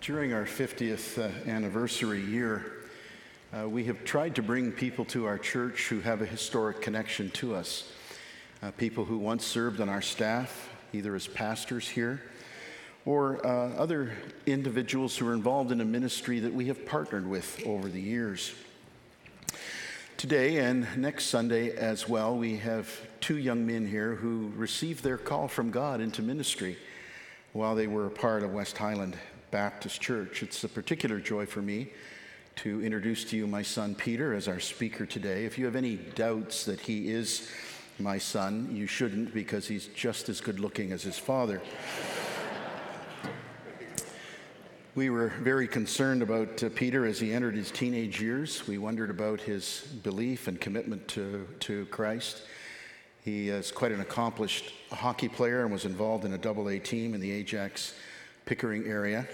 during our 50th uh, anniversary year, uh, we have tried to bring people to our church who have a historic connection to us. Uh, people who once served on our staff, either as pastors here or uh, other individuals who are involved in a ministry that we have partnered with over the years. Today and next Sunday as well, we have two young men here who received their call from God into ministry while they were a part of West Highland Baptist Church. It's a particular joy for me to introduce to you my son Peter as our speaker today. If you have any doubts that he is my son, you shouldn't because he's just as good looking as his father. We were very concerned about uh, Peter as he entered his teenage years. We wondered about his belief and commitment to, to Christ. He is quite an accomplished hockey player and was involved in a double A team in the Ajax Pickering area.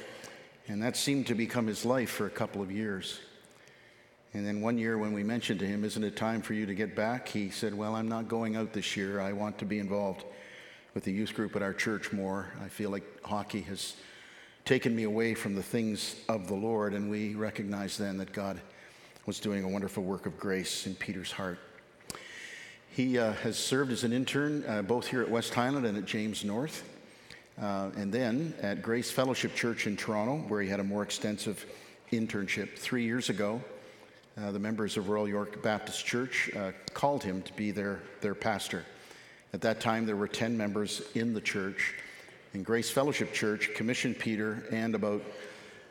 And that seemed to become his life for a couple of years. And then one year when we mentioned to him, Isn't it time for you to get back? He said, Well, I'm not going out this year. I want to be involved with the youth group at our church more. I feel like hockey has taken me away from the things of the Lord. And we recognized then that God was doing a wonderful work of grace in Peter's heart. He uh, has served as an intern uh, both here at West Highland and at James North, uh, and then at Grace Fellowship Church in Toronto, where he had a more extensive internship. Three years ago, uh, the members of Royal York Baptist Church uh, called him to be their, their pastor. At that time, there were 10 members in the church, and Grace Fellowship Church commissioned Peter and about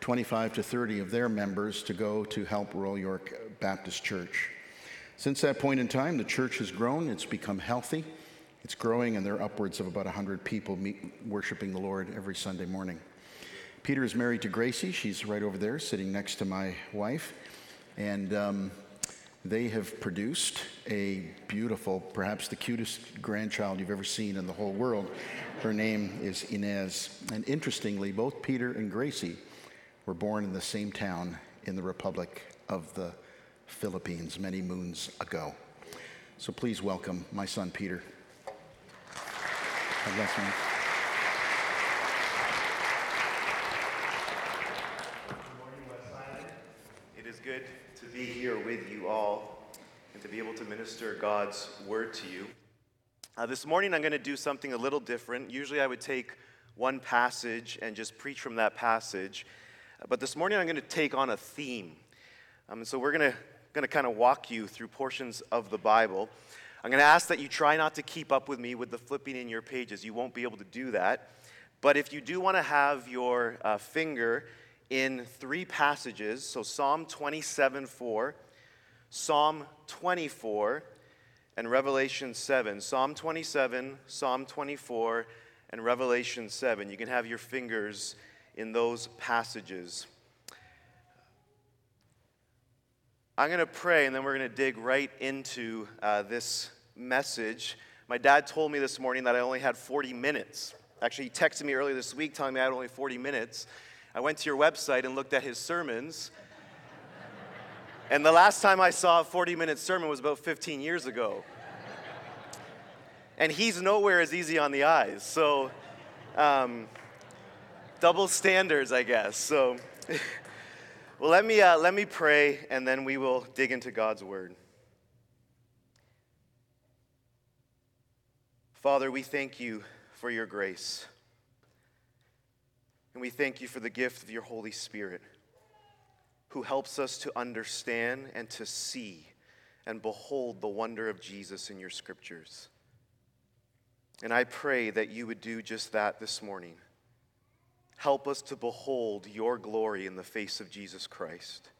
25 to 30 of their members to go to help Royal York Baptist Church. Since that point in time, the church has grown, it's become healthy, it's growing, and there are upwards of about 100 people meet, worshiping the Lord every Sunday morning. Peter is married to Gracie. She's right over there, sitting next to my wife. And um, they have produced a beautiful, perhaps the cutest grandchild you've ever seen in the whole world. Her name is Inez. And interestingly, both Peter and Gracie were born in the same town in the Republic of the Philippines many moons ago. So please welcome my son Peter. God bless. Good morning, West Highland. It is good to be here with you all and to be able to minister God's word to you. Uh, this morning, I'm going to do something a little different. Usually, I would take one passage and just preach from that passage. But this morning, I'm going to take on a theme. Um, so, we're going to kind of walk you through portions of the Bible. I'm going to ask that you try not to keep up with me with the flipping in your pages. You won't be able to do that. But if you do want to have your uh, finger in three passages, so Psalm 27 4, Psalm 24, and Revelation 7. Psalm 27, Psalm 24, and Revelation 7. You can have your fingers in those passages. I'm going to pray, and then we're going to dig right into uh, this message. My dad told me this morning that I only had 40 minutes. Actually, he texted me earlier this week telling me I had only 40 minutes. I went to your website and looked at his sermons. And the last time I saw a 40 minute sermon was about 15 years ago. And he's nowhere as easy on the eyes. So, um, double standards, I guess. So, well, let me, uh, let me pray and then we will dig into God's word. Father, we thank you for your grace. And we thank you for the gift of your Holy Spirit who helps us to understand and to see and behold the wonder of Jesus in your scriptures. And I pray that you would do just that this morning. Help us to behold your glory in the face of Jesus Christ.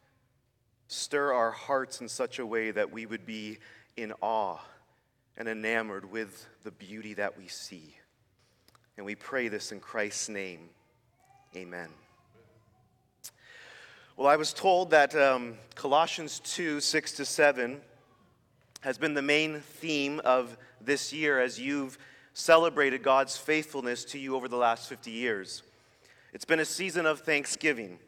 Stir our hearts in such a way that we would be in awe and enamored with the beauty that we see. And we pray this in Christ's name. Amen. Well, I was told that um, Colossians 2 6 to 7 has been the main theme of this year as you've celebrated God's faithfulness to you over the last 50 years. It's been a season of thanksgiving.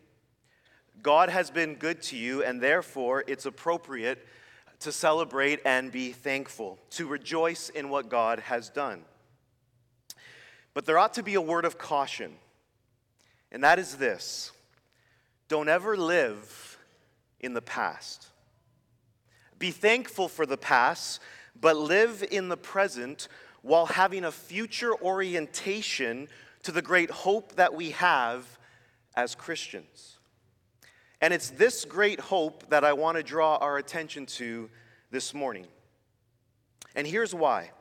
God has been good to you, and therefore it's appropriate to celebrate and be thankful, to rejoice in what God has done. But there ought to be a word of caution, and that is this don't ever live in the past. Be thankful for the past, but live in the present while having a future orientation to the great hope that we have as Christians. And it's this great hope that I want to draw our attention to this morning. And here's why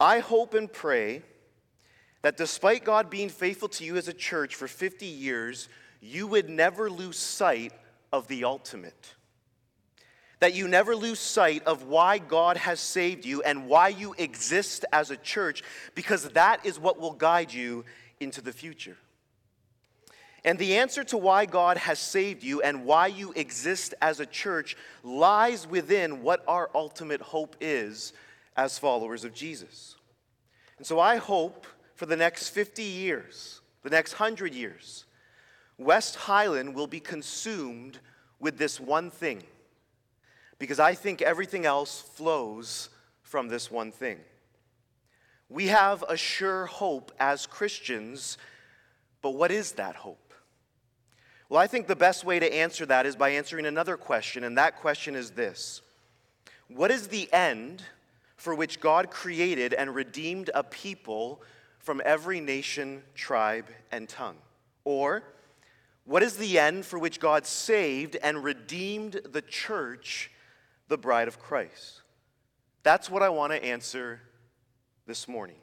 I hope and pray that despite God being faithful to you as a church for 50 years, you would never lose sight of the ultimate. That you never lose sight of why God has saved you and why you exist as a church, because that is what will guide you into the future. And the answer to why God has saved you and why you exist as a church lies within what our ultimate hope is as followers of Jesus. And so I hope for the next 50 years, the next 100 years, West Highland will be consumed with this one thing because I think everything else flows from this one thing. We have a sure hope as Christians, but what is that hope? Well, I think the best way to answer that is by answering another question, and that question is this What is the end for which God created and redeemed a people from every nation, tribe, and tongue? Or, what is the end for which God saved and redeemed the church, the bride of Christ? That's what I want to answer this morning.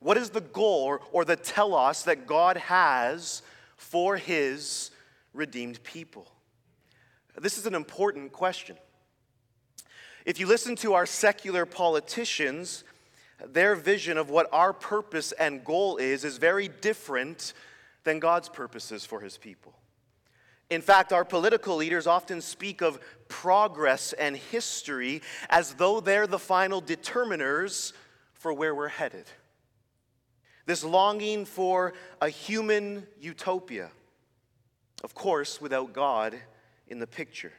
What is the goal or, the telos that God has for his redeemed people? This is an important question. If you listen to our secular politicians, their vision of what our purpose and goal is is very different than God's purposes for his people. In fact, our political leaders often speak of progress and history as though they're the final determiners for where we're headed. This longing for a human utopia, of course, without God in the picture.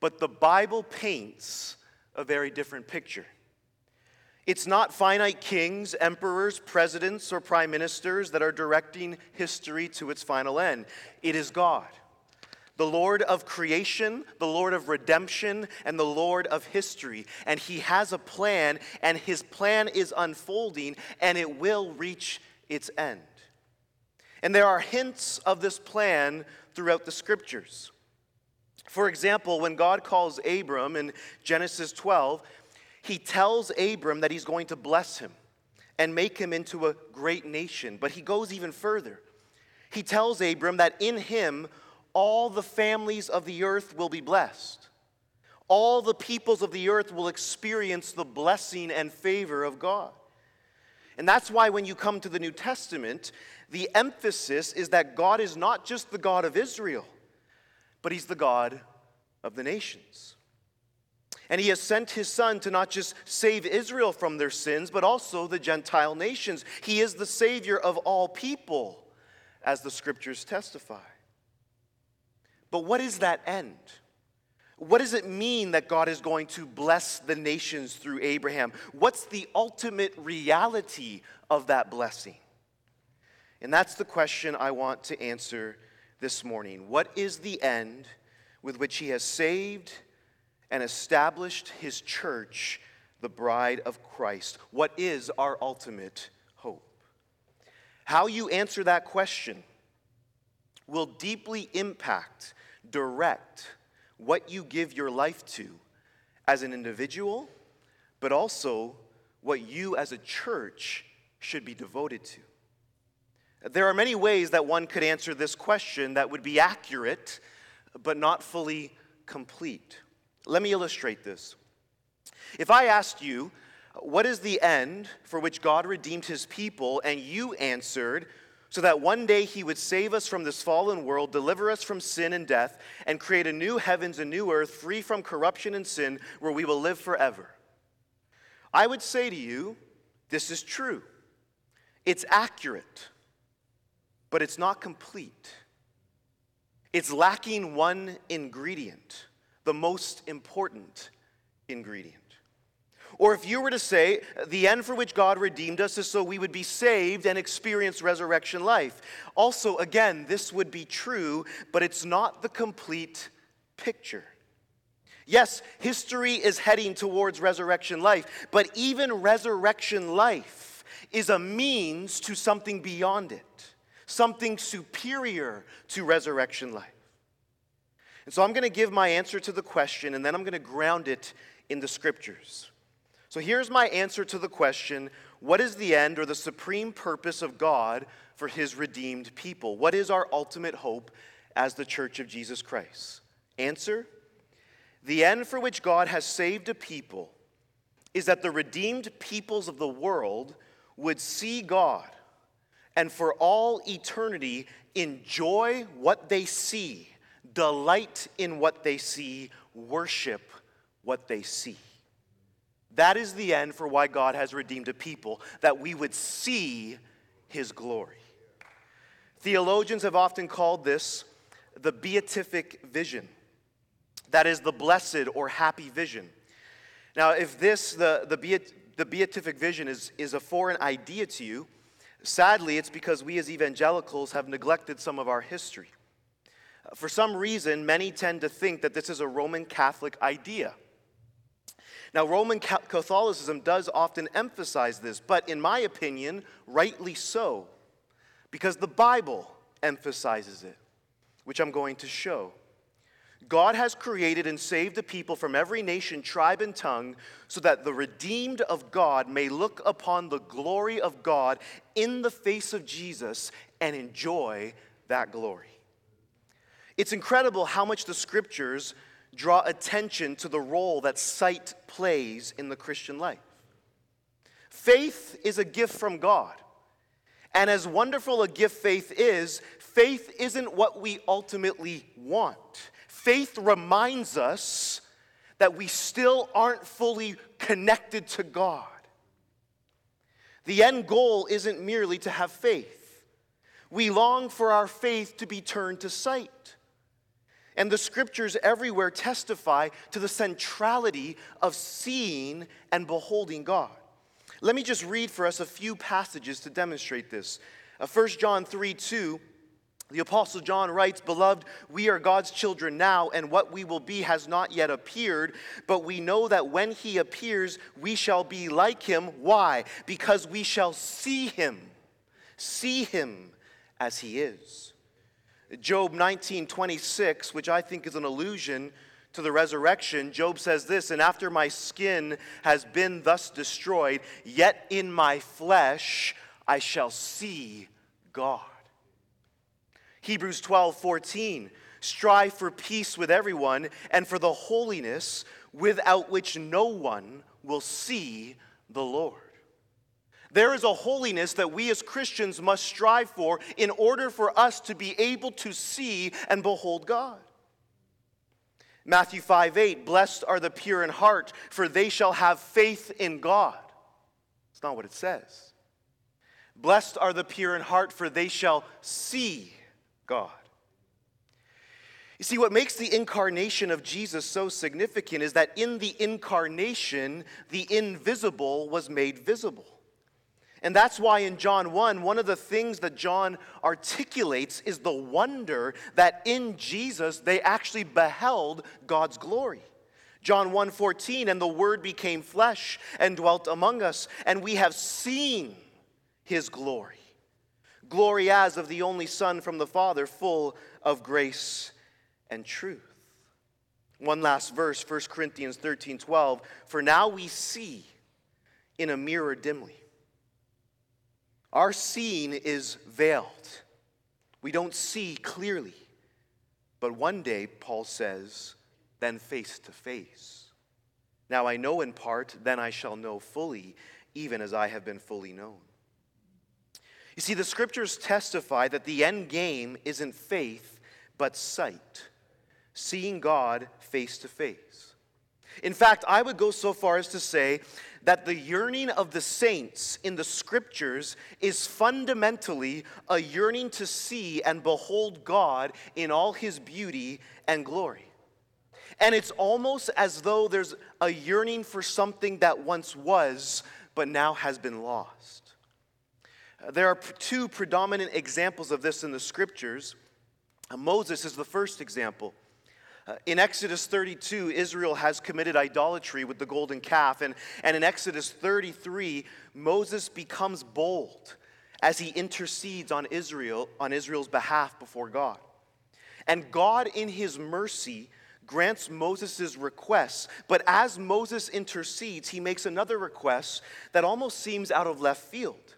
But the Bible paints a very different picture. It's not finite kings, emperors, presidents, or prime ministers that are directing history to its final end. It is God, the Lord of creation, the Lord of redemption, and the Lord of history. And He has a plan, and His plan is unfolding, and it will reach its end. And there are hints of this plan throughout the scriptures. For example, when God calls Abram in Genesis 12, he tells Abram that he's going to bless him and make him into a great nation. But he goes even further. He tells Abram that in him all the families of the earth will be blessed. All the peoples of the earth will experience the blessing and favor of God. And that's why when you come to the New Testament, the emphasis is that God is not just the God of Israel, but He's the God of the nations. And he has sent his son to not just save Israel from their sins, but also the Gentile nations. He is the Savior of all people, as the scriptures testify. But what is that end? What does it mean that God is going to bless the nations through Abraham? What's the ultimate reality of that blessing? And that's the question I want to answer this morning. What is the end with which he has saved? and established his church, the bride of Christ. What is our ultimate hope? How you answer that question will deeply impact, direct what you give your life to as an individual, but also what you as a church should be devoted to. There are many ways that one could answer this question that would be accurate, but not fully complete. Let me illustrate this. If I asked you, what is the end for which God redeemed his people, and you answered, so that one day he would save us from this fallen world, deliver us from sin and death, and create a new heavens and new earth free from corruption and sin where we will live forever. I would say to you, this is true. It's accurate, but it's not complete. It's lacking one ingredient the most important ingredient. Or if you were to say, the end for which God redeemed us is so we would be saved and experience resurrection life. Also, again, this would be true, but it's not the complete picture. Yes, history is heading towards resurrection life, but even resurrection life is a means to something beyond it, something superior to resurrection life. And so I'm going to give my answer to the question, and then I'm going to ground it in the scriptures. So here's my answer to the question What is the end or the supreme purpose of God for his redeemed people? What is our ultimate hope as the church of Jesus Christ? Answer The end for which God has saved a people is that the redeemed peoples of the world would see God and for all eternity enjoy what they see, delight in what they see, worship what they see. That is the end for why God has redeemed a people, that we would see his glory. Theologians have often called this the beatific vision. That is the blessed or happy vision. Now, if this, the, the, beat, the beatific vision, is, is a foreign idea to you, sadly, it's because we as evangelicals have neglected some of our history. For some reason, many tend to think that this is a Roman Catholic idea. Now, Roman Catholicism does often emphasize this, but in my opinion, rightly so, because the Bible emphasizes it, which I'm going to show. God has created and saved a people from every nation, tribe, and tongue so that the redeemed of God may look upon the glory of God in the face of Jesus and enjoy that glory. It's incredible how much the scriptures draw attention to the role that sight plays in the Christian life. Faith is a gift from God. And as wonderful a gift faith is, faith isn't what we ultimately want. Faith reminds us that we still aren't fully connected to God. The end goal isn't merely to have faith. We long for our faith to be turned to sight. And the scriptures everywhere testify to the centrality of seeing and beholding God. Let me just read for us a few passages to demonstrate this. Uh, 1 John 3 2, the Apostle John writes, Beloved, we are God's children now, and what we will be has not yet appeared, but we know that when he appears, we shall be like him. Why? Because we shall see him, see him as he is. Job 19, 26, which I think is an allusion to the resurrection, Job says this, and after my skin has been thus destroyed, yet in my flesh I shall see God. Hebrews 12, 14, strive for peace with everyone and for the holiness without which no one will see the Lord. There is a holiness that we as Christians must strive for in order for us to be able to see and behold God. Matthew 5 8, blessed are the pure in heart, for they shall have faith in God. It's not what it says. Blessed are the pure in heart, for they shall see God. You see, what makes the incarnation of Jesus so significant is that in the incarnation, the invisible was made visible. And that's why in John 1, one of the things that John articulates is the wonder that in Jesus they actually beheld God's glory. John 1:14 and the word became flesh and dwelt among us and we have seen his glory. Glory as of the only son from the father full of grace and truth. One last verse 1 Corinthians 13:12 for now we see in a mirror dimly our seeing is veiled. We don't see clearly. But one day, Paul says, then face to face. Now I know in part, then I shall know fully, even as I have been fully known. You see, the scriptures testify that the end game isn't faith, but sight, seeing God face to face. In fact, I would go so far as to say that the yearning of the saints in the scriptures is fundamentally a yearning to see and behold God in all his beauty and glory. And it's almost as though there's a yearning for something that once was, but now has been lost. There are two predominant examples of this in the scriptures. Moses is the first example. Uh, in Exodus 32, Israel has committed idolatry with the golden calf. And, and in Exodus 33, Moses becomes bold as he intercedes on Israel, on Israel's behalf before God. And God, in his mercy, grants Moses' request. But as Moses intercedes, he makes another request that almost seems out of left field.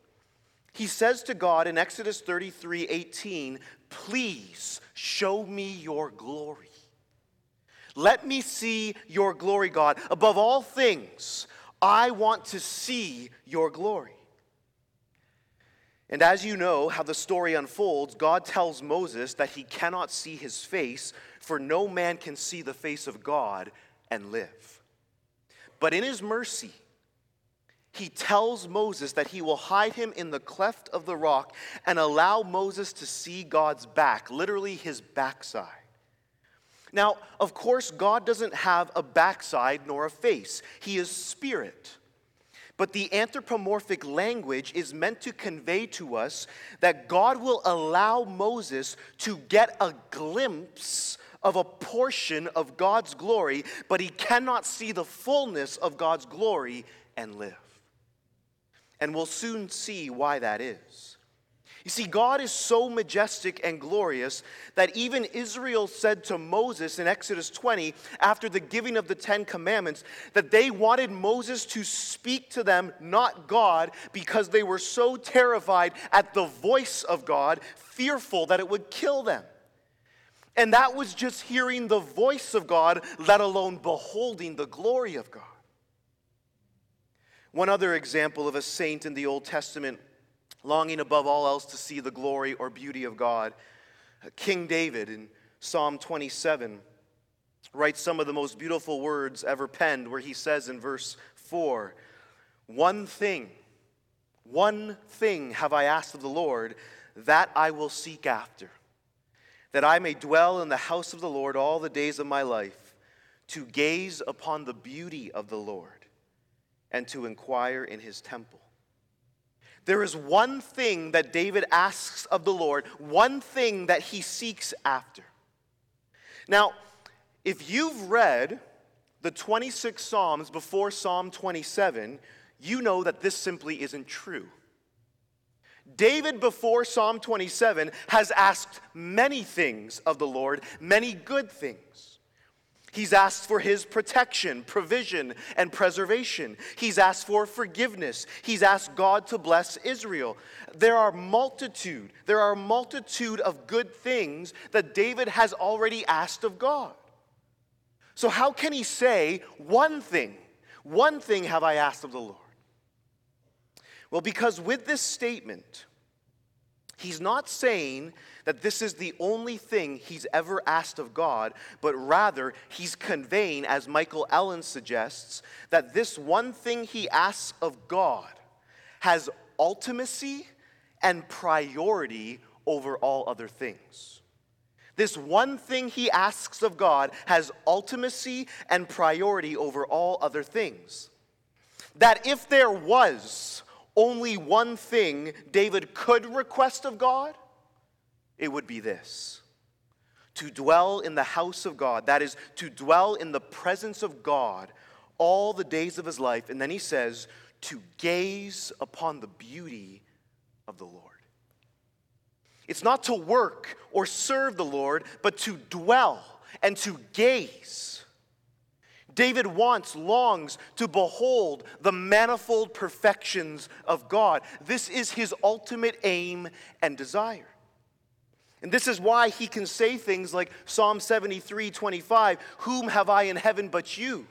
He says to God in Exodus 33 18, Please show me your glory. Let me see your glory, God. Above all things, I want to see your glory. And as you know how the story unfolds, God tells Moses that he cannot see his face, for no man can see the face of God and live. But in his mercy, he tells Moses that he will hide him in the cleft of the rock and allow Moses to see God's back, literally his backside. Now, of course, God doesn't have a backside nor a face, He is spirit. But the anthropomorphic language is meant to convey to us that God will allow Moses to get a glimpse of a portion of God's glory, but he cannot see the fullness of God's glory and live. And we'll soon see why that is. You see, God is so majestic and glorious that even Israel said to Moses in Exodus 20, after the giving of the Ten Commandments, that they wanted Moses to speak to them, not God, because they were so terrified at the voice of God, fearful that it would kill them. And that was just hearing the voice of God, let alone beholding the glory of God. One other example of a saint in the Old Testament longing above all else to see the glory or beauty of God. King David in Psalm 27 writes some of the most beautiful words ever penned, where he says in verse 4 One thing, one thing have I asked of the Lord, that I will seek after, that I may dwell in the house of the Lord all the days of my life, to gaze upon the beauty of the Lord and to inquire in his temple. There is one thing that David asks of the Lord, one thing that he seeks after. Now, if you've read the 26 Psalms before Psalm 27, you know that this simply isn't true. David, before Psalm 27, has asked many things of the Lord, many good things. He's asked for his protection, provision, and preservation. He's asked for forgiveness. He's asked God to bless Israel. There are multitude, there are multitude of good things that David has already asked of God. So how can he say one thing, one thing have I asked of the Lord? Well, because with this statement, he's not saying that this is the only thing he's ever asked of God, but rather he's conveying, as Michael Allen suggests, that this one thing he asks of God has ultimacy and priority over all other things. This one thing he asks of God has ultimacy and priority over all other things. That if there was only one thing David could request of God, it would be this to dwell in the house of God, that is, to dwell in the presence of God all the days of his life. And then he says, to gaze upon the beauty of the Lord. It's not to work or serve the Lord, but to dwell and to gaze. David wants, longs to behold the manifold perfections of God. This is his ultimate aim and desire. And this is why he can say things like Psalm 73 25, Whom have I in heaven but you?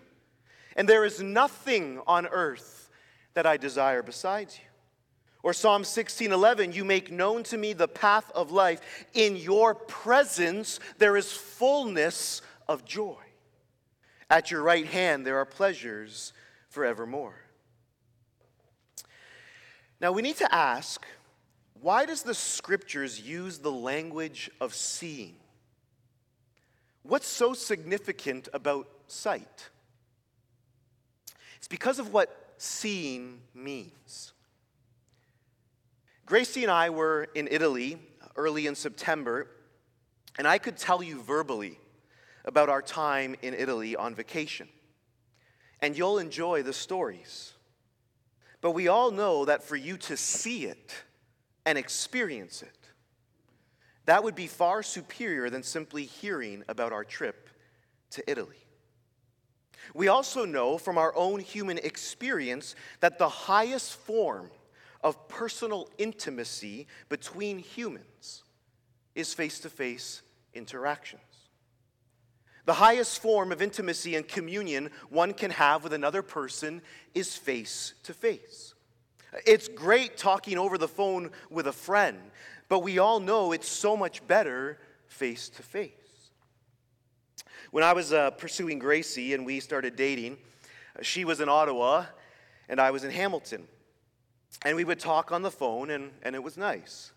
And there is nothing on earth that I desire besides you. Or Psalm 16 11, You make known to me the path of life. In your presence there is fullness of joy. At your right hand there are pleasures forevermore. Now we need to ask why does the scriptures use the language of seeing? What's so significant about sight? It's because of what seeing means. Gracie and I were in Italy early in September, and I could tell you verbally about our time in Italy on vacation. And you'll enjoy the stories. But we all know that for you to see it and experience it, that would be far superior than simply hearing about our trip to Italy. We also know from our own human experience that the highest form of personal intimacy between humans is face to face interactions. The highest form of intimacy and communion one can have with another person is face to face. It's great talking over the phone with a friend, but we all know it's so much better face to face. When I was uh, pursuing Gracie and we started dating, she was in Ottawa and I was in Hamilton. And we would talk on the phone, and, and it was nice.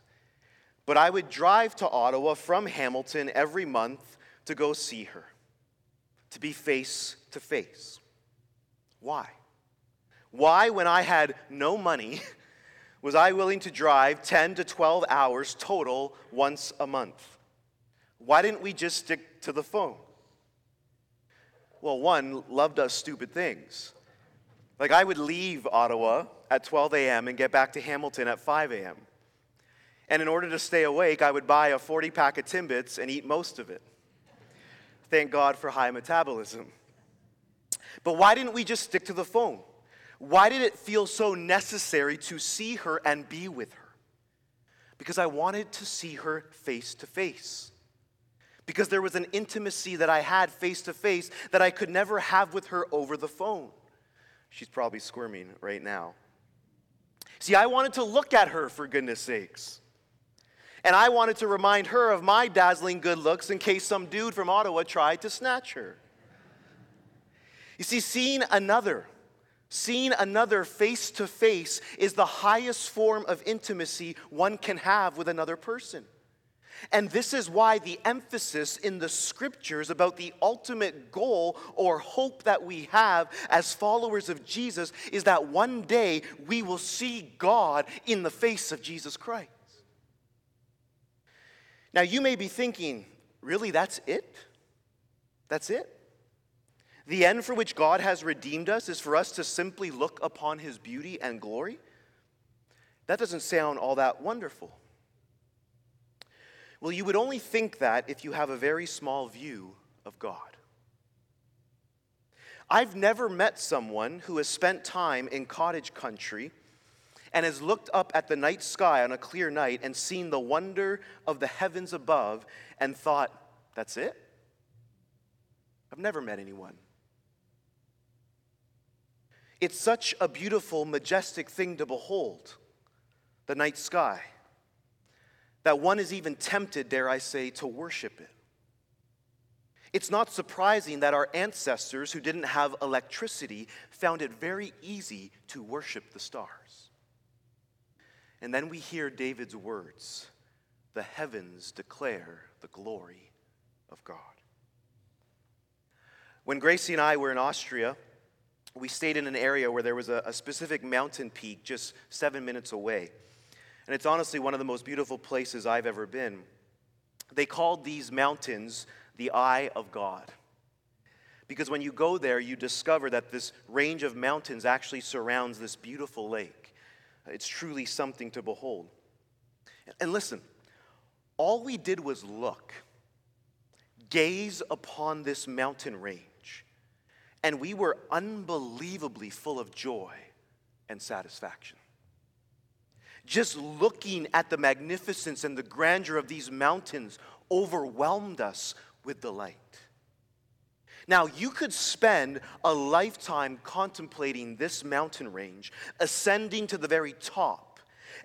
But I would drive to Ottawa from Hamilton every month to go see her, to be face to face. Why? Why, when I had no money, was I willing to drive 10 to 12 hours total once a month? Why didn't we just stick to the phone? Well, one, love does stupid things. Like I would leave Ottawa at 12 a.m. and get back to Hamilton at 5 a.m. And in order to stay awake, I would buy a 40 pack of Timbits and eat most of it. Thank God for high metabolism. But why didn't we just stick to the phone? Why did it feel so necessary to see her and be with her? Because I wanted to see her face to face. Because there was an intimacy that I had face to face that I could never have with her over the phone. She's probably squirming right now. See, I wanted to look at her for goodness sakes. And I wanted to remind her of my dazzling good looks in case some dude from Ottawa tried to snatch her. You see, seeing another, seeing another face to face is the highest form of intimacy one can have with another person. And this is why the emphasis in the scriptures about the ultimate goal or hope that we have as followers of Jesus is that one day we will see God in the face of Jesus Christ. Now, you may be thinking, really, that's it? That's it? The end for which God has redeemed us is for us to simply look upon his beauty and glory? That doesn't sound all that wonderful. Well, you would only think that if you have a very small view of God. I've never met someone who has spent time in cottage country and has looked up at the night sky on a clear night and seen the wonder of the heavens above and thought, that's it? I've never met anyone. It's such a beautiful, majestic thing to behold the night sky that one is even tempted, dare I say, to worship it. It's not surprising that our ancestors who didn't have electricity found it very easy to worship the stars. And then we hear David's words the heavens declare the glory of God. When Gracie and I were in Austria, we stayed in an area where there was a, a specific mountain peak just seven minutes away. And it's honestly one of the most beautiful places I've ever been. They called these mountains the Eye of God. Because when you go there, you discover that this range of mountains actually surrounds this beautiful lake. It's truly something to behold. And listen, all we did was look, gaze upon this mountain range, and we were unbelievably full of joy and satisfaction just looking at the magnificence and the grandeur of these mountains overwhelmed us with delight. Now, you could spend a lifetime contemplating this mountain range, ascending to the very top,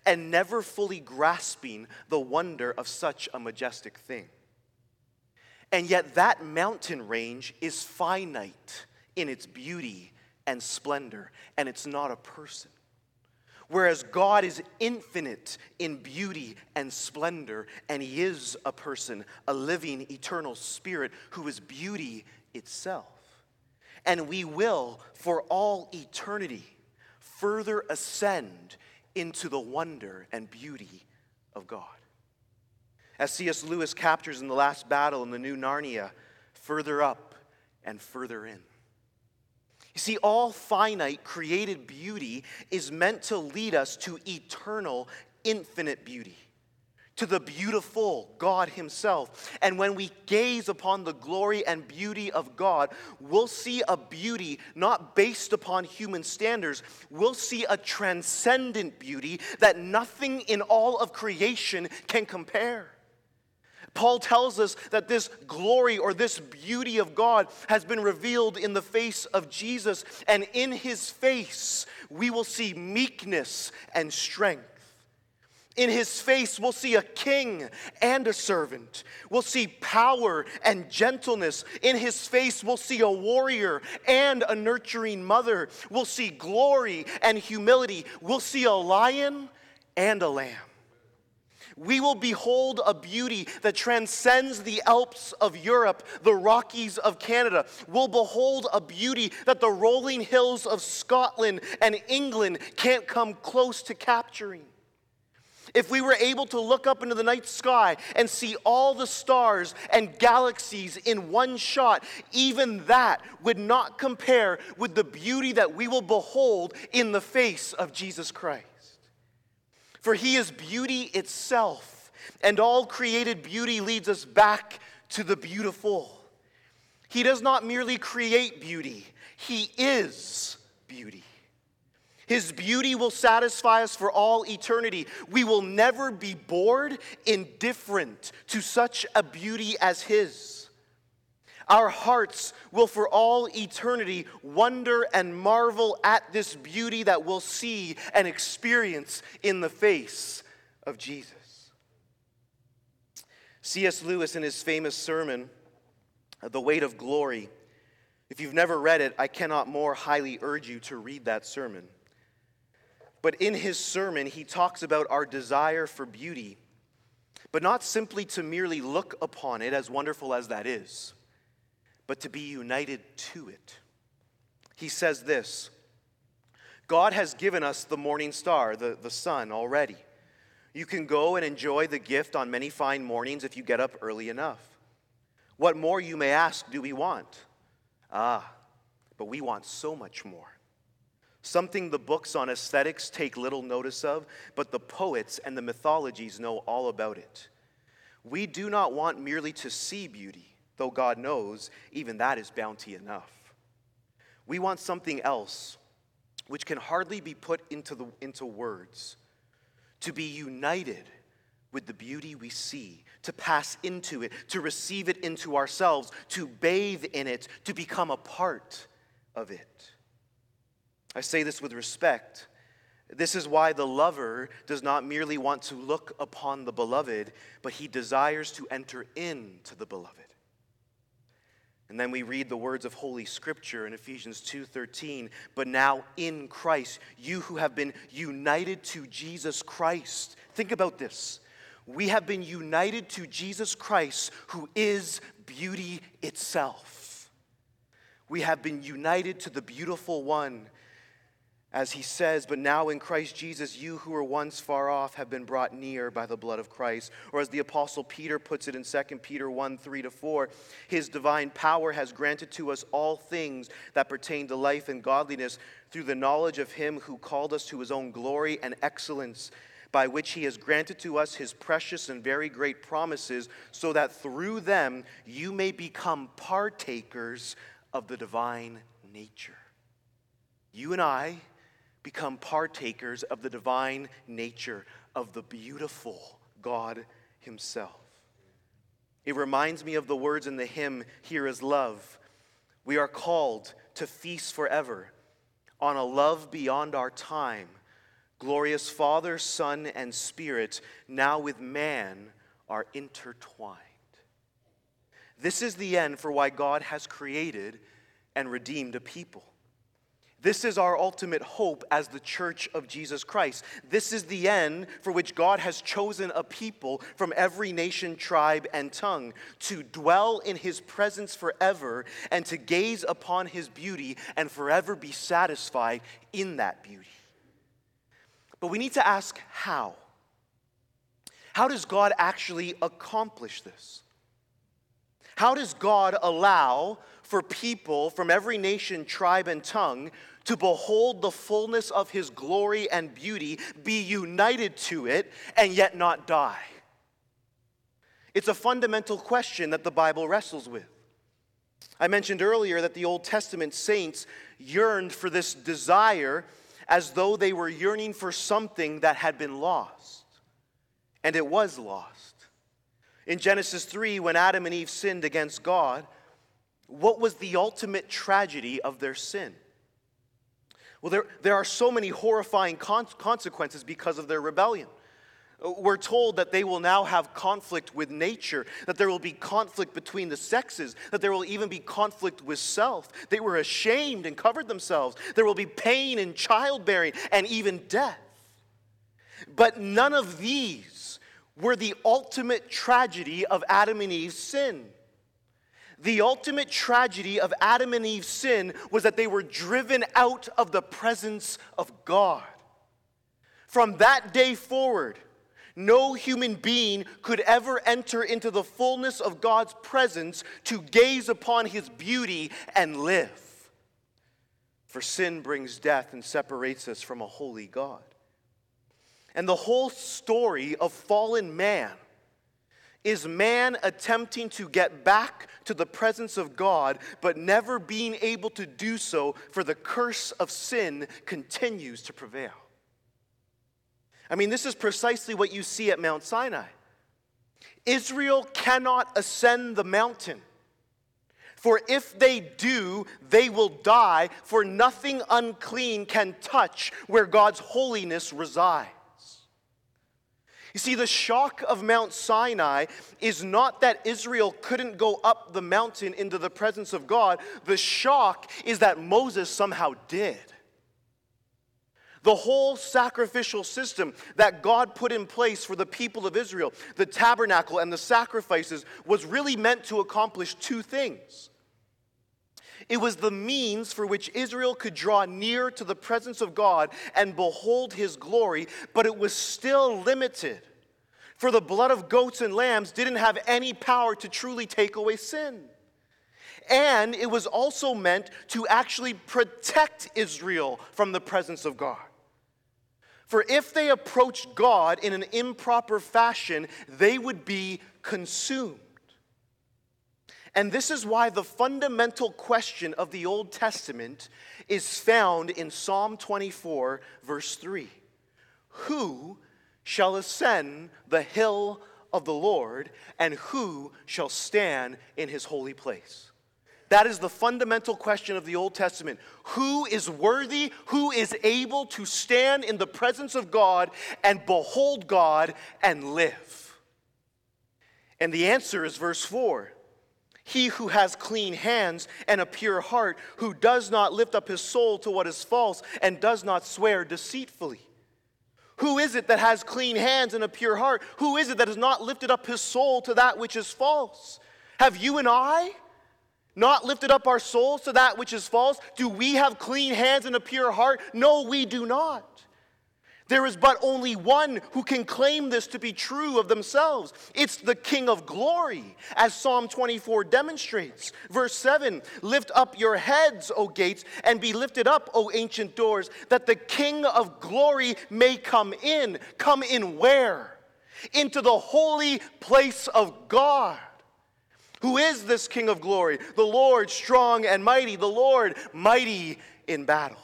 and never fully grasping the wonder of such a majestic thing. And yet, that mountain range is finite in its beauty and splendor, and it's not a person. Whereas God is infinite in beauty and splendor, and He is a person, a living, eternal spirit who is beauty itself. And we will, for all eternity, further ascend into the wonder and beauty of God. As C.S. Lewis captures in the last battle in the new Narnia, further up and further in. You see, all finite created beauty is meant to lead us to eternal, infinite beauty, to the beautiful God Himself. And when we gaze upon the glory and beauty of God, we'll see a beauty not based upon human standards. We'll see a transcendent beauty that nothing in all of creation can compare. Paul tells us that this glory or this beauty of God has been revealed in the face of Jesus, and in his face we will see meekness and strength. In his face, we'll see a king and a servant. We'll see power and gentleness. In his face, we'll see a warrior and a nurturing mother. We'll see glory and humility. We'll see a lion and a lamb we will behold a beauty that transcends the Alps of Europe, the Rockies of Canada. We'll behold a beauty that the rolling hills of Scotland and England can't come close to capturing. If we were able to look up into the night sky and see all the stars and galaxies in one shot, even that would not compare with the beauty that we will behold in the face of Jesus Christ. For he is beauty itself, and all created beauty leads us back to the beautiful. He does not merely create beauty, he is beauty. His beauty will satisfy us for all eternity. We will never be bored, indifferent to such a beauty as His. Our hearts will for all eternity wonder and marvel at this beauty that we'll see and experience in the face of Jesus. C.S. Lewis, in his famous sermon, The Weight of Glory, if you've never read it, I cannot more highly urge you to read that sermon. But in his sermon, he talks about our desire for beauty, but not simply to merely look upon it, as wonderful as that is but to be united to it. He says this God has given us the morning star, the, the sun, already. You can go and enjoy the gift on many fine mornings if you get up early enough. What more, you may ask, do we want? Ah, but we want so much more. Something the books on aesthetics take little notice of, but the poets and the mythologies know all about it. We do not want merely to see beauty though God knows even that is bounty enough. We want something else, which can hardly be put into, the, into words, to be united with the beauty we see, to pass into it, to receive it into ourselves, to bathe in it, to become a part of it. I say this with respect. This is why the lover does not merely want to look upon the beloved, but he desires to enter into the beloved. And then we read the words of Holy Scripture in Ephesians 2:13, but now in Christ, you who have been united to Jesus Christ. Think about this. We have been united to Jesus Christ, who is beauty itself. We have been united to the beautiful one as he says, But now in Christ Jesus, you who were once far off have been brought near by the blood of Christ. Or as the Apostle Peter puts it in 2 Peter 1 3 to 4, his divine power has granted to us all things that pertain to life and godliness through the knowledge of him who called us to his own glory and excellence by which he has granted to us his precious and very great promises, so that through them you may become partakers of the divine nature. You and I become partakers of the divine nature of the beautiful God Himself. It reminds me of the words in the hymn, Here is Love. We are called to feast forever on a love beyond our time. Glorious Father, Son, and Spirit, now with man, are intertwined. This is the end for why God has created and redeemed a people. This is our ultimate hope as the church of Jesus Christ. This is the end for which God has chosen a people from every nation, tribe, and tongue to dwell in his presence forever and to gaze upon his beauty and forever be satisfied in that beauty. But we need to ask how. How does God actually accomplish this? How does God allow for people from every nation, tribe, and tongue to behold the fullness of his glory and beauty, be united to it, and yet not die? It's a fundamental question that the Bible wrestles with. I mentioned earlier that the Old Testament saints yearned for this desire as though they were yearning for something that had been lost. And it was lost. In Genesis 3, when Adam and Eve sinned against God, what was the ultimate tragedy of their sin? Well, there, there are so many horrifying con- consequences because of their rebellion. We're told that they will now have conflict with nature, that there will be conflict between the sexes, that there will even be conflict with self. They were ashamed and covered themselves. There will be pain and childbearing and even death. But none of these were the ultimate tragedy of Adam and Eve's sin. The ultimate tragedy of Adam and Eve's sin was that they were driven out of the presence of God. From that day forward, no human being could ever enter into the fullness of God's presence to gaze upon his beauty and live. For sin brings death and separates us from a holy God. And the whole story of fallen man is man attempting to get back to the presence of God, but never being able to do so, for the curse of sin continues to prevail. I mean, this is precisely what you see at Mount Sinai. Israel cannot ascend the mountain. For if they do, they will die, for nothing unclean can touch where God's holiness resides. You see, the shock of Mount Sinai is not that Israel couldn't go up the mountain into the presence of God. The shock is that Moses somehow did. The whole sacrificial system that God put in place for the people of Israel, the tabernacle and the sacrifices, was really meant to accomplish two things. It was the means for which Israel could draw near to the presence of God and behold his glory, but it was still limited. For the blood of goats and lambs didn't have any power to truly take away sin. And it was also meant to actually protect Israel from the presence of God. For if they approached God in an improper fashion, they would be consumed. And this is why the fundamental question of the Old Testament is found in Psalm 24, verse 3. Who shall ascend the hill of the Lord, and who shall stand in his holy place? That is the fundamental question of the Old Testament. Who is worthy? Who is able to stand in the presence of God and behold God and live? And the answer is verse 4 he who has clean hands and a pure heart, who does not lift up his soul to what is false and does not swear deceitfully. Who is it that has clean hands and a pure heart? Who is it that has not lifted up his soul to that which is false? Have you and I not lifted up our souls to that which is false? Do we have clean hands and a pure heart? No, we do not. There is but only one who can claim this to be true of themselves. It's the King of glory, as Psalm 24 demonstrates. Verse 7 Lift up your heads, O gates, and be lifted up, O ancient doors, that the King of glory may come in. Come in where? Into the holy place of God. Who is this King of glory? The Lord strong and mighty, the Lord mighty in battle.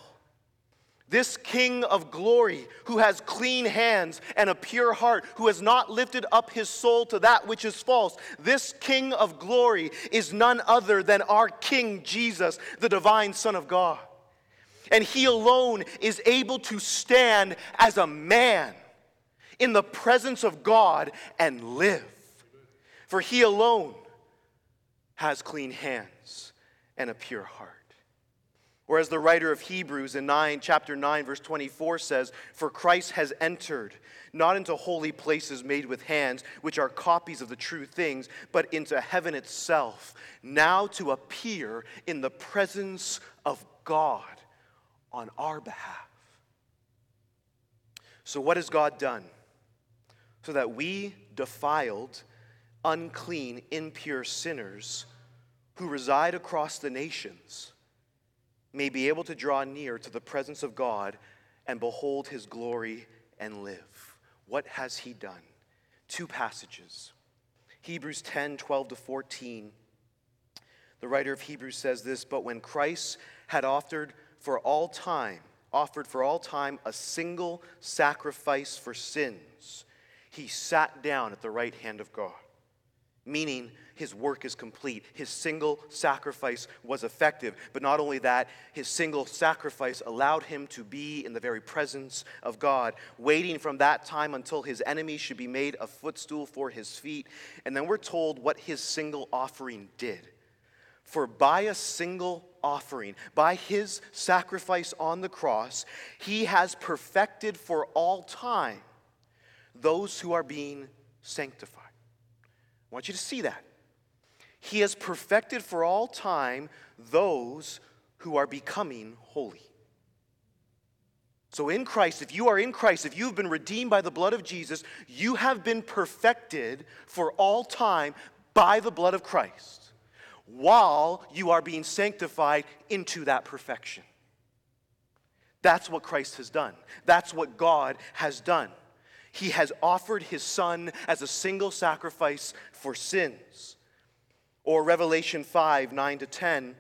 This King of glory, who has clean hands and a pure heart, who has not lifted up his soul to that which is false, this King of glory is none other than our King Jesus, the divine Son of God. And he alone is able to stand as a man in the presence of God and live. For he alone has clean hands and a pure heart. Or as the writer of Hebrews in 9, chapter 9, verse 24 says, For Christ has entered not into holy places made with hands, which are copies of the true things, but into heaven itself, now to appear in the presence of God on our behalf. So, what has God done? So that we, defiled, unclean, impure sinners who reside across the nations, may be able to draw near to the presence of God and behold his glory and live. What has he done? Two passages. Hebrews 10 12 to 14. The writer of Hebrews says this But when Christ had offered for all time, offered for all time a single sacrifice for sins, he sat down at the right hand of God meaning his work is complete. His single sacrifice was effective. But not only that, his single sacrifice allowed him to be in the very presence of God, waiting from that time until his enemy should be made a footstool for his feet. And then we're told what his single offering did. For by a single offering, by his sacrifice on the cross, he has perfected for all time those who are being sanctified. I want you to see that. He has perfected for all time those who are becoming holy. So, in Christ, if you are in Christ, if you've been redeemed by the blood of Jesus, you have been perfected for all time by the blood of Christ while you are being sanctified into that perfection. That's what Christ has done. That's what God has done. He has offered his son as a single sacrifice for sins. Or Revelation 5 9 to 10,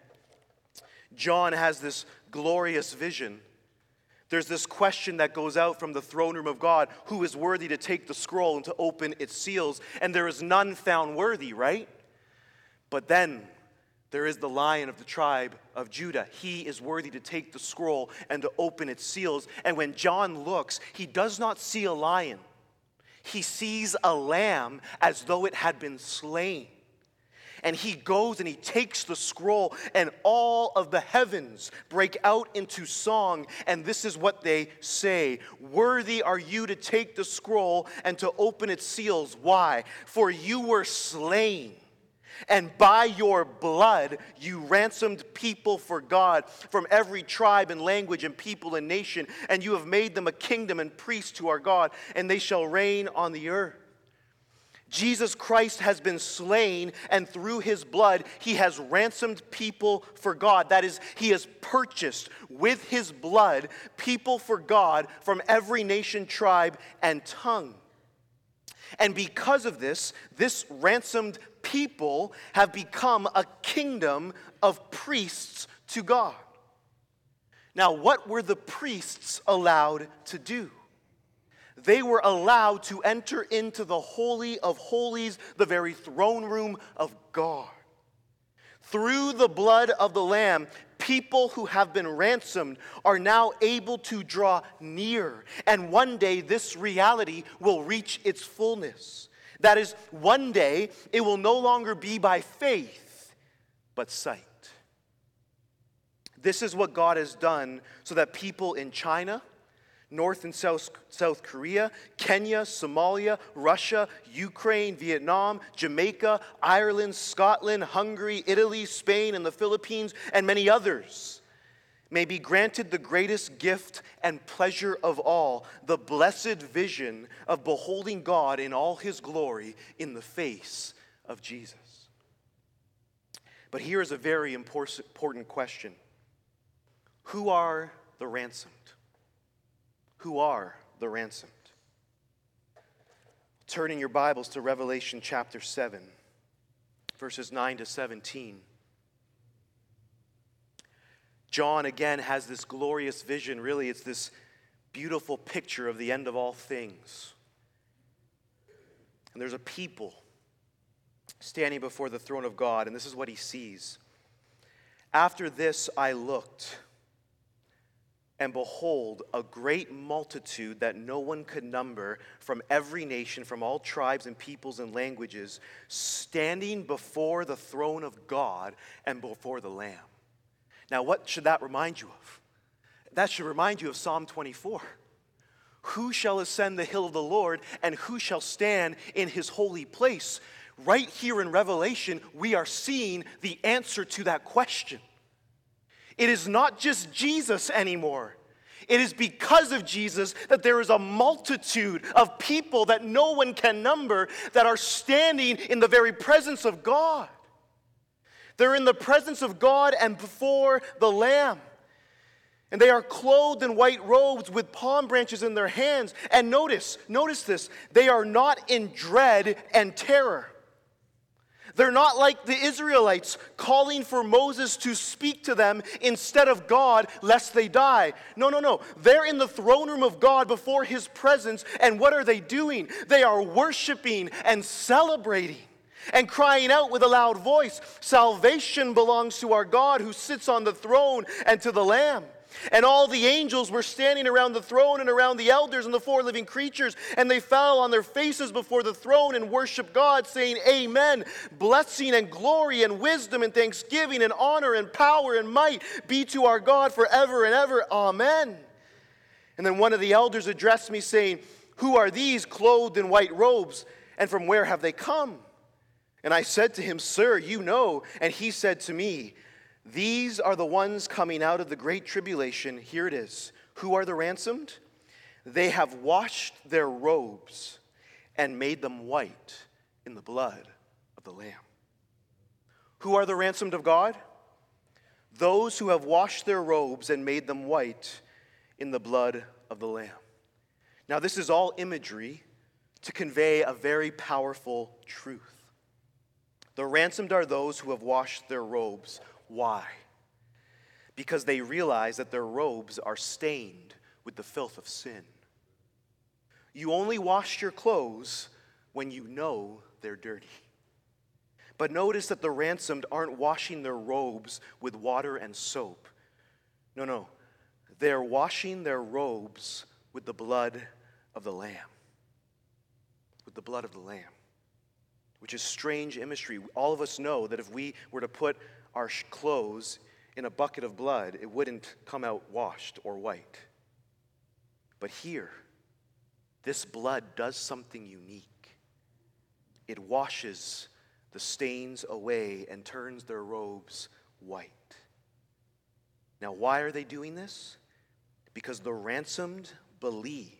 John has this glorious vision. There's this question that goes out from the throne room of God who is worthy to take the scroll and to open its seals? And there is none found worthy, right? But then there is the lion of the tribe of Judah. He is worthy to take the scroll and to open its seals. And when John looks, he does not see a lion, he sees a lamb as though it had been slain. And he goes and he takes the scroll, and all of the heavens break out into song. And this is what they say Worthy are you to take the scroll and to open its seals. Why? For you were slain and by your blood, you ransomed people for God from every tribe and language and people and nation, and you have made them a kingdom and priests to our God, and they shall reign on the earth. Jesus Christ has been slain, and through his blood, he has ransomed people for God. That is, he has purchased with his blood people for God from every nation, tribe, and tongue. And because of this, this ransomed people have become a kingdom of priests to God. Now, what were the priests allowed to do? They were allowed to enter into the Holy of Holies, the very throne room of God. Through the blood of the Lamb, people who have been ransomed are now able to draw near. And one day, this reality will reach its fullness. That is, one day it will no longer be by faith, but sight. This is what God has done so that people in China, North and South, South Korea, Kenya, Somalia, Russia, Ukraine, Vietnam, Jamaica, Ireland, Scotland, Hungary, Italy, Spain, and the Philippines, and many others may be granted the greatest gift and pleasure of all the blessed vision of beholding God in all his glory in the face of Jesus. But here is a very important question Who are the ransomed? Who are the ransomed? Turning your Bibles to Revelation chapter 7, verses 9 to 17. John again has this glorious vision. Really, it's this beautiful picture of the end of all things. And there's a people standing before the throne of God, and this is what he sees. After this, I looked, and behold, a great multitude that no one could number from every nation, from all tribes and peoples and languages, standing before the throne of God and before the Lamb. Now, what should that remind you of? That should remind you of Psalm 24. Who shall ascend the hill of the Lord, and who shall stand in his holy place? Right here in Revelation, we are seeing the answer to that question. It is not just Jesus anymore. It is because of Jesus that there is a multitude of people that no one can number that are standing in the very presence of God. They're in the presence of God and before the Lamb. And they are clothed in white robes with palm branches in their hands. And notice, notice this, they are not in dread and terror. They're not like the Israelites calling for Moses to speak to them instead of God lest they die. No, no, no. They're in the throne room of God before his presence. And what are they doing? They are worshiping and celebrating and crying out with a loud voice Salvation belongs to our God who sits on the throne and to the Lamb. And all the angels were standing around the throne and around the elders and the four living creatures, and they fell on their faces before the throne and worshiped God, saying, Amen. Blessing and glory and wisdom and thanksgiving and honor and power and might be to our God forever and ever. Amen. And then one of the elders addressed me, saying, Who are these clothed in white robes, and from where have they come? And I said to him, Sir, you know. And he said to me, these are the ones coming out of the great tribulation. Here it is. Who are the ransomed? They have washed their robes and made them white in the blood of the Lamb. Who are the ransomed of God? Those who have washed their robes and made them white in the blood of the Lamb. Now, this is all imagery to convey a very powerful truth. The ransomed are those who have washed their robes why? Because they realize that their robes are stained with the filth of sin. You only wash your clothes when you know they're dirty. But notice that the ransomed aren't washing their robes with water and soap. No, no. They're washing their robes with the blood of the Lamb. With the blood of the Lamb. Which is strange imagery. All of us know that if we were to put our clothes in a bucket of blood, it wouldn't come out washed or white. But here, this blood does something unique. It washes the stains away and turns their robes white. Now, why are they doing this? Because the ransomed believe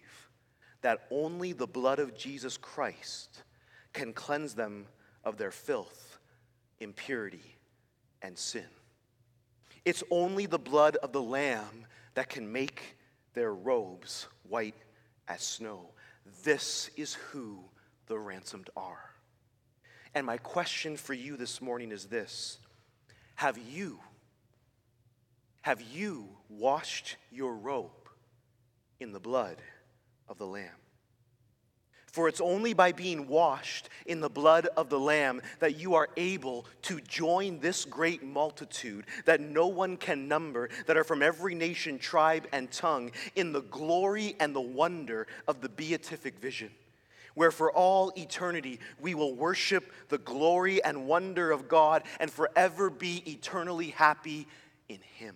that only the blood of Jesus Christ can cleanse them of their filth, impurity, and sin. It's only the blood of the Lamb that can make their robes white as snow. This is who the ransomed are. And my question for you this morning is this Have you, have you washed your robe in the blood of the Lamb? For it's only by being washed in the blood of the Lamb that you are able to join this great multitude that no one can number, that are from every nation, tribe, and tongue, in the glory and the wonder of the beatific vision, where for all eternity we will worship the glory and wonder of God and forever be eternally happy in Him.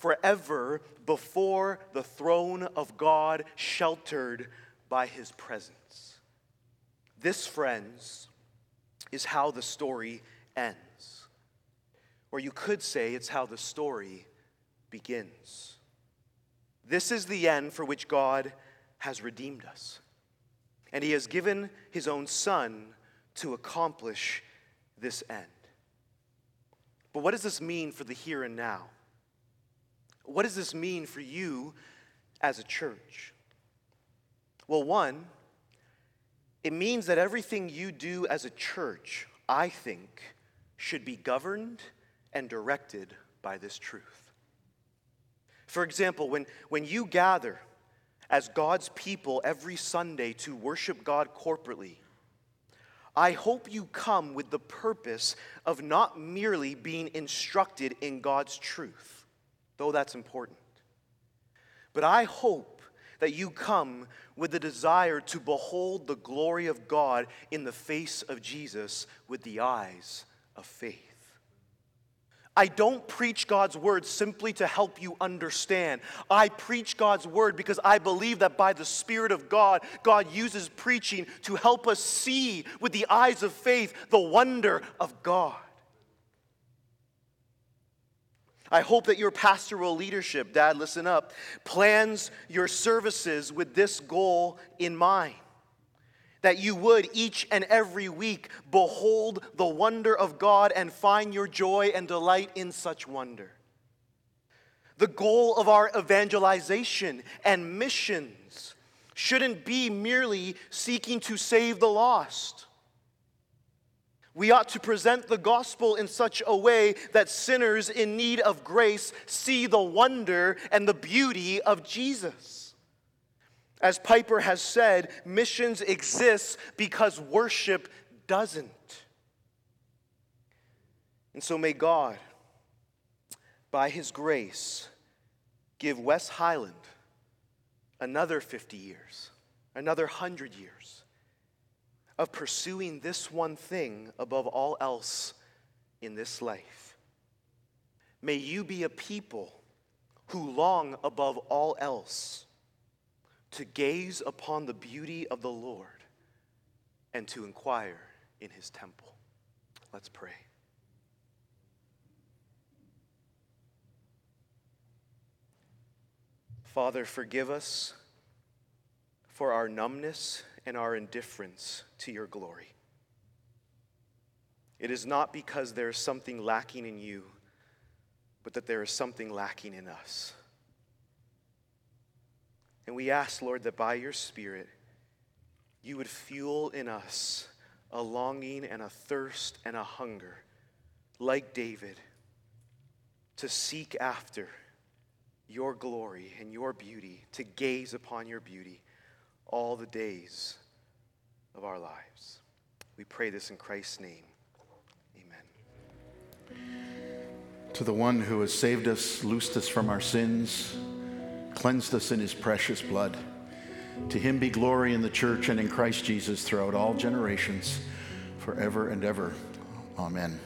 forever before the throne of God, sheltered by his presence. This, friends, is how the story ends. Or you could say it's how the story begins. This is the end for which God has redeemed us. And he has given his own Son to accomplish this end. But what does this mean for the here and now? What does this mean for you as a church? Well, one, it means that everything you do as a church, I think, should be governed and directed by this truth. For example, when, when you gather as God's people every Sunday to worship God corporately, I hope you come with the purpose of not merely being instructed in God's truth, though that's important. But I hope that you come with the desire to behold the glory of God in the face of Jesus with the eyes of faith. I don't preach God's word simply to help you understand. I preach God's word because I believe that by the Spirit of God, God uses preaching to help us see with the eyes of faith the wonder of God. I hope that your pastoral leadership, Dad, listen up, plans your services with this goal in mind. That you would each and every week behold the wonder of God and find your joy and delight in such wonder. The goal of our evangelization and missions shouldn't be merely seeking to save the lost we ought to present the gospel in such a way that sinners in need of grace see the wonder and the beauty of Jesus. As Piper has said, missions exist because worship doesn't. And so may God, by His grace, give West Highland another 50 years, another 100 years of pursuing this one thing above all else in this life. May you be a people who long above all else to gaze upon the beauty of the Lord and to inquire in his temple. Let's pray. Father, forgive us for our numbness and our indifference to your glory. It is not because there is something lacking in you, but that there is something lacking in us. And we ask, Lord, that by your Spirit, you would fuel in us a longing and a thirst and a hunger, like David, to seek after your glory and your beauty, to gaze upon your beauty all the days of our lives. We pray this in Christ's name. Amen. To the one who has saved us, loosed us from our sins, cleansed us in his precious blood, to him be glory in the church and in Christ Jesus throughout all generations, forever and ever. Amen.